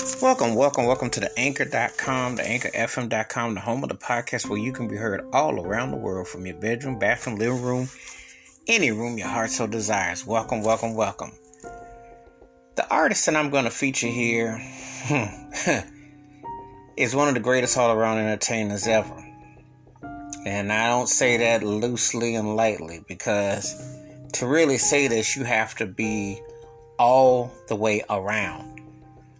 Welcome, welcome, welcome to the anchor.com, the anchorfm.com, the home of the podcast where you can be heard all around the world from your bedroom, bathroom, living room, any room your heart so desires. Welcome, welcome, welcome. The artist that I'm going to feature here hmm, is one of the greatest all around entertainers ever. And I don't say that loosely and lightly because to really say this, you have to be all the way around.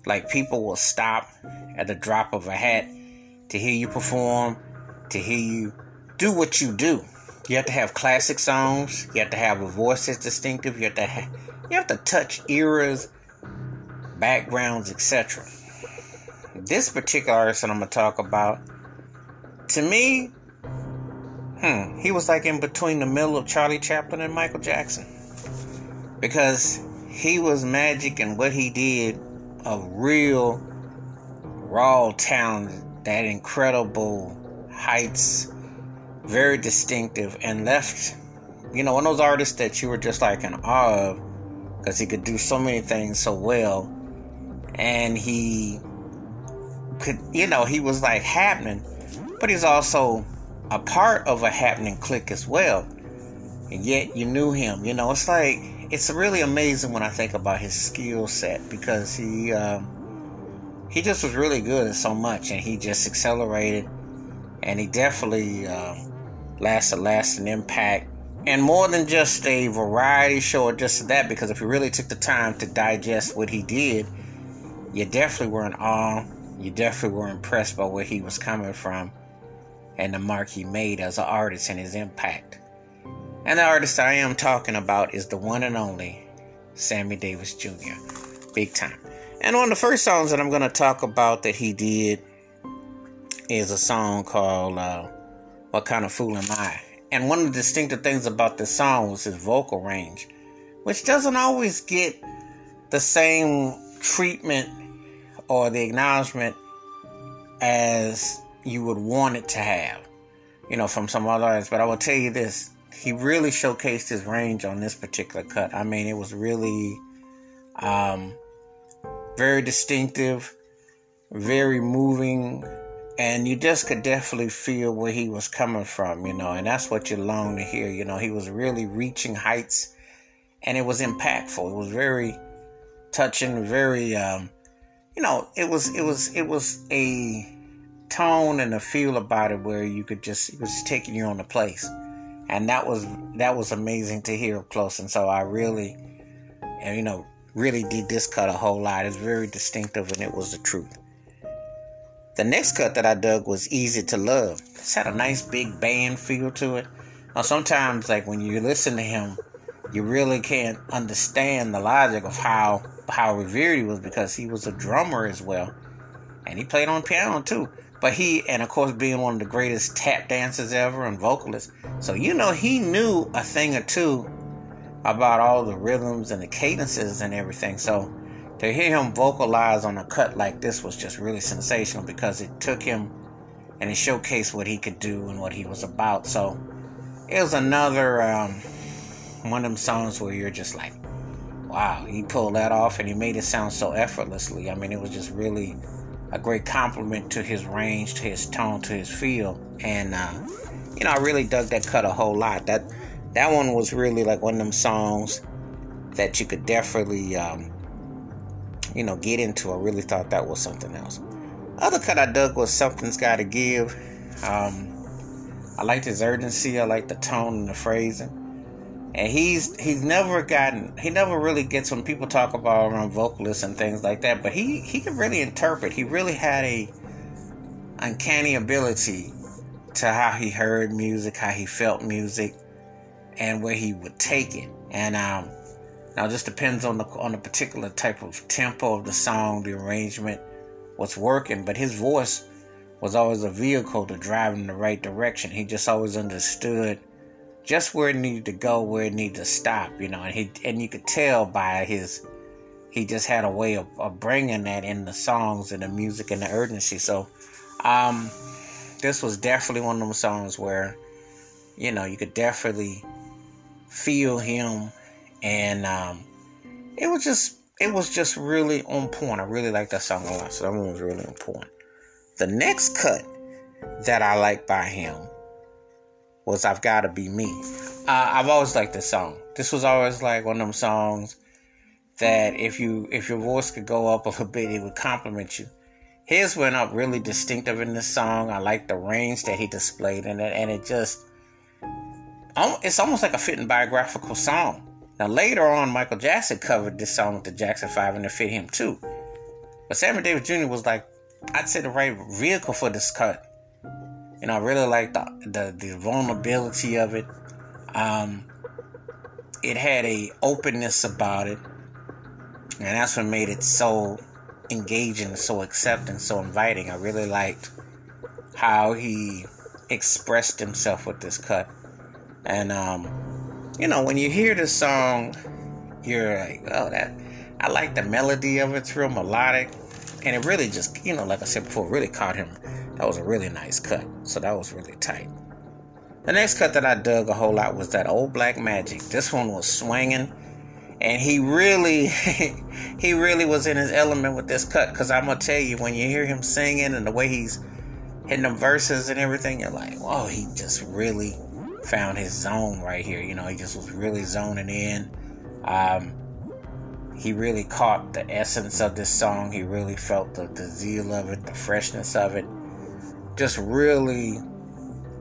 Like people will stop at the drop of a hat to hear you perform, to hear you do what you do. You have to have classic songs. You have to have a voice that's distinctive. You have to ha- you have to touch eras, backgrounds, etc. This particular artist that I'm gonna talk about, to me, hmm, he was like in between the middle of Charlie Chaplin and Michael Jackson because he was magic and what he did of real raw talent, that incredible heights, very distinctive, and left, you know, one of those artists that you were just like in awe of because he could do so many things so well. And he could, you know, he was like happening, but he's also a part of a happening clique as well. And yet you knew him, you know, it's like it's really amazing when I think about his skill set because he um, he just was really good at so much, and he just accelerated, and he definitely uh, lasted lasting impact, and more than just a variety show or just that. Because if you really took the time to digest what he did, you definitely were in awe. You definitely were impressed by where he was coming from and the mark he made as an artist and his impact. And the artist I am talking about is the one and only Sammy Davis Jr. Big time. And one of the first songs that I'm going to talk about that he did is a song called uh, What Kind of Fool Am I? And one of the distinctive things about this song was his vocal range, which doesn't always get the same treatment or the acknowledgement as you would want it to have, you know, from some other artists. But I will tell you this he really showcased his range on this particular cut. I mean, it was really um, very distinctive, very moving, and you just could definitely feel where he was coming from, you know, and that's what you long to hear. You know, he was really reaching heights, and it was impactful. It was very touching, very, um, you know, it was it was it was a tone and a feel about it where you could just it was taking you on the place and that was that was amazing to hear up close. And so I really, and you know, really did this cut a whole lot. It's very distinctive, and it was the truth. The next cut that I dug was "Easy to Love." It's had a nice big band feel to it. Now sometimes, like when you listen to him, you really can't understand the logic of how how revered he was because he was a drummer as well, and he played on piano too. But he, and of course, being one of the greatest tap dancers ever and vocalists, so you know he knew a thing or two about all the rhythms and the cadences and everything. So to hear him vocalize on a cut like this was just really sensational because it took him and it showcased what he could do and what he was about. So it was another um, one of them songs where you're just like, wow, he pulled that off and he made it sound so effortlessly. I mean, it was just really a great compliment to his range, to his tone, to his feel, and uh, you know I really dug that cut a whole lot. That that one was really like one of them songs that you could definitely um, you know get into. I really thought that was something else. Other cut I dug was something's got to give. Um, I liked his urgency. I liked the tone and the phrasing and he's he's never gotten he never really gets when people talk about around vocalists and things like that but he he can really interpret. He really had a uncanny ability to how he heard music how he felt music and where he would take it. And um now it just depends on the on the particular type of tempo of the song the arrangement what's working but his voice was always a vehicle to drive in the right direction. He just always understood just where it needed to go, where it needed to stop, you know. And he and you could tell by his, he just had a way of, of bringing that in the songs and the music and the urgency. So, um, this was definitely one of them songs where, you know, you could definitely feel him, and um, it was just it was just really on point. I really like that song a lot. So that one was really on point. The next cut that I like by him was I've Gotta Be Me. Uh, I've always liked this song. This was always like one of them songs that if you if your voice could go up a little bit, it would compliment you. His went up really distinctive in this song. I like the range that he displayed in it, and it just it's almost like a fitting biographical song. Now later on, Michael Jackson covered this song with the Jackson Five, and it fit him too. But Sammy Davis Jr. was like, I'd say the right vehicle for this cut. Know, I really like the the, the vulnerability of it. Um, it had a openness about it, and that's what made it so engaging, so accepting, so inviting. I really liked how he expressed himself with this cut, and um, you know, when you hear the song, you're like, oh, that I like the melody of it. It's real melodic, and it really just, you know, like I said before, really caught him. That was a really nice cut, so that was really tight. The next cut that I dug a whole lot was that old black magic. This one was swinging, and he really, he really was in his element with this cut. Cause I'm gonna tell you, when you hear him singing and the way he's hitting them verses and everything, you're like, whoa, he just really found his zone right here. You know, he just was really zoning in. Um, he really caught the essence of this song. He really felt the, the zeal of it, the freshness of it. Just really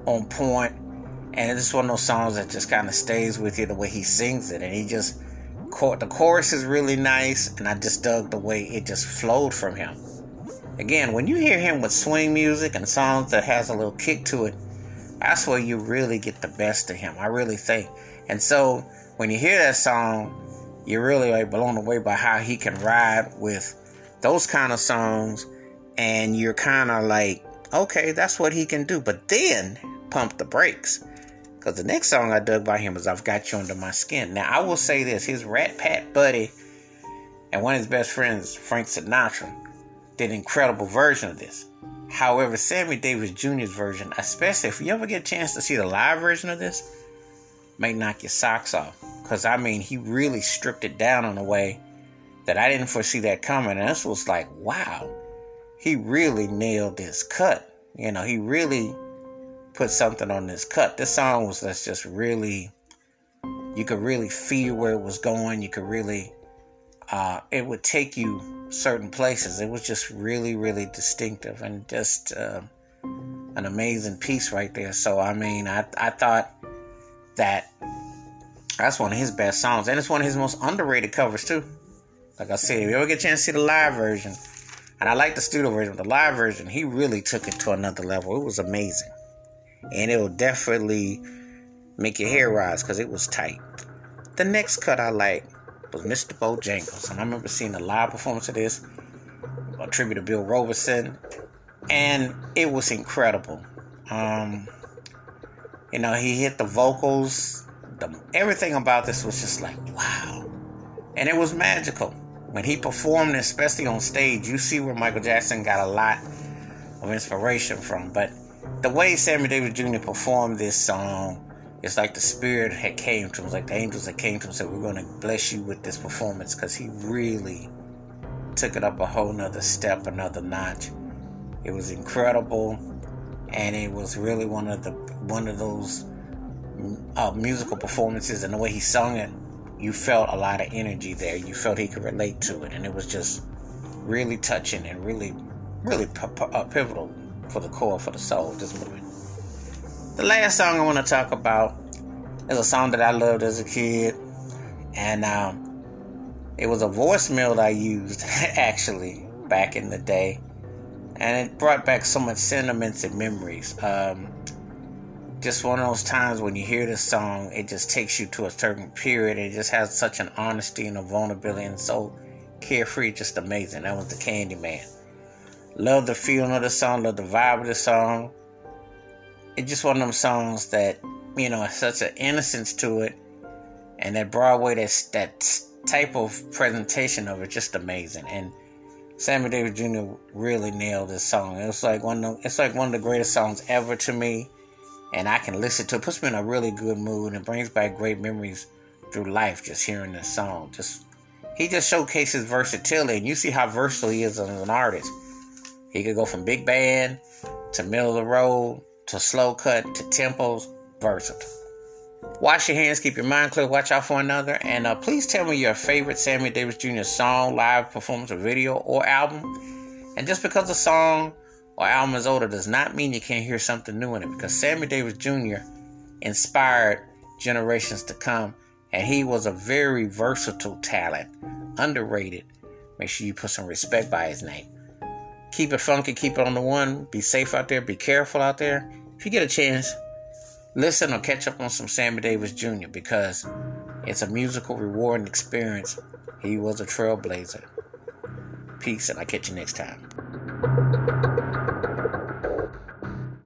on point. And it's one of those songs that just kind of stays with you the way he sings it. And he just caught the chorus is really nice and i just dug the way it just flowed from him. Again when you hear him with swing music and songs that has a little kick to it that's where you really get the best of him i really think. And so when you hear that song you're really like blown away by how he can ride with those kind of songs and you're kind of like okay that's what he can do but then pump the brakes because the next song I dug by him is I've Got You Under My Skin. Now, I will say this his Rat Pack buddy and one of his best friends, Frank Sinatra, did an incredible version of this. However, Sammy Davis Jr.'s version, especially if you ever get a chance to see the live version of this, may knock your socks off. Because, I mean, he really stripped it down in a way that I didn't foresee that coming. And this was like, wow, he really nailed this cut. You know, he really put something on this cut. This song was that's just really, you could really feel where it was going. You could really, uh, it would take you certain places. It was just really, really distinctive and just uh, an amazing piece right there. So, I mean, I, I thought that that's one of his best songs. And it's one of his most underrated covers, too. Like I said, if you ever get a chance to see the live version, and I like the studio version, the live version, he really took it to another level. It was amazing and it will definitely make your hair rise because it was tight. The next cut I like was Mr. Bojangles, and I remember seeing a live performance of this, a tribute to Bill Robinson, and it was incredible. Um, you know, he hit the vocals, the, everything about this was just like wow, and it was magical when he performed, especially on stage. You see where Michael Jackson got a lot of inspiration from, but the way Sammy Davis Jr. performed this song, it's like the spirit had came to him. Like the angels had came to him said, We're gonna bless you with this performance because he really took it up a whole nother step, another notch. It was incredible and it was really one of the one of those uh, musical performances and the way he sung it you felt a lot of energy there you felt he could relate to it and it was just really touching and really really p- p- uh, pivotal for the core, for the soul of this movie. The last song I want to talk about is a song that I loved as a kid, and um, it was a voicemail that I used actually back in the day, and it brought back so much sentiments and memories. Um, just one of those times when you hear this song, it just takes you to a certain period. It just has such an honesty and a vulnerability and so carefree, just amazing. That was the Candyman. Love the feeling of the song, love the vibe of the song. It's just one of them songs that, you know, has such an innocence to it. And that Broadway, that's, that type of presentation of it, just amazing. And Sammy Davis Jr. really nailed this song. It's like one of the, it's like one of the greatest songs ever to me. And I can listen to it. Puts me in a really good mood and brings back great memories through life just hearing this song. Just he just showcases versatility, and you see how versatile he is as an artist. He could go from big band to middle of the road to slow cut to tempos, versatile. Wash your hands, keep your mind clear, watch out for another, and uh, please tell me your favorite Sammy Davis Jr. song, live performance, or video, or album. And just because the song or album older does not mean you can't hear something new in it, because Sammy Davis Jr. inspired generations to come, and he was a very versatile talent, underrated. Make sure you put some respect by his name. Keep it funky, keep it on the one. Be safe out there, be careful out there. If you get a chance, listen or catch up on some Sammy Davis Jr. because it's a musical, rewarding experience. He was a trailblazer. Peace, and I'll catch you next time.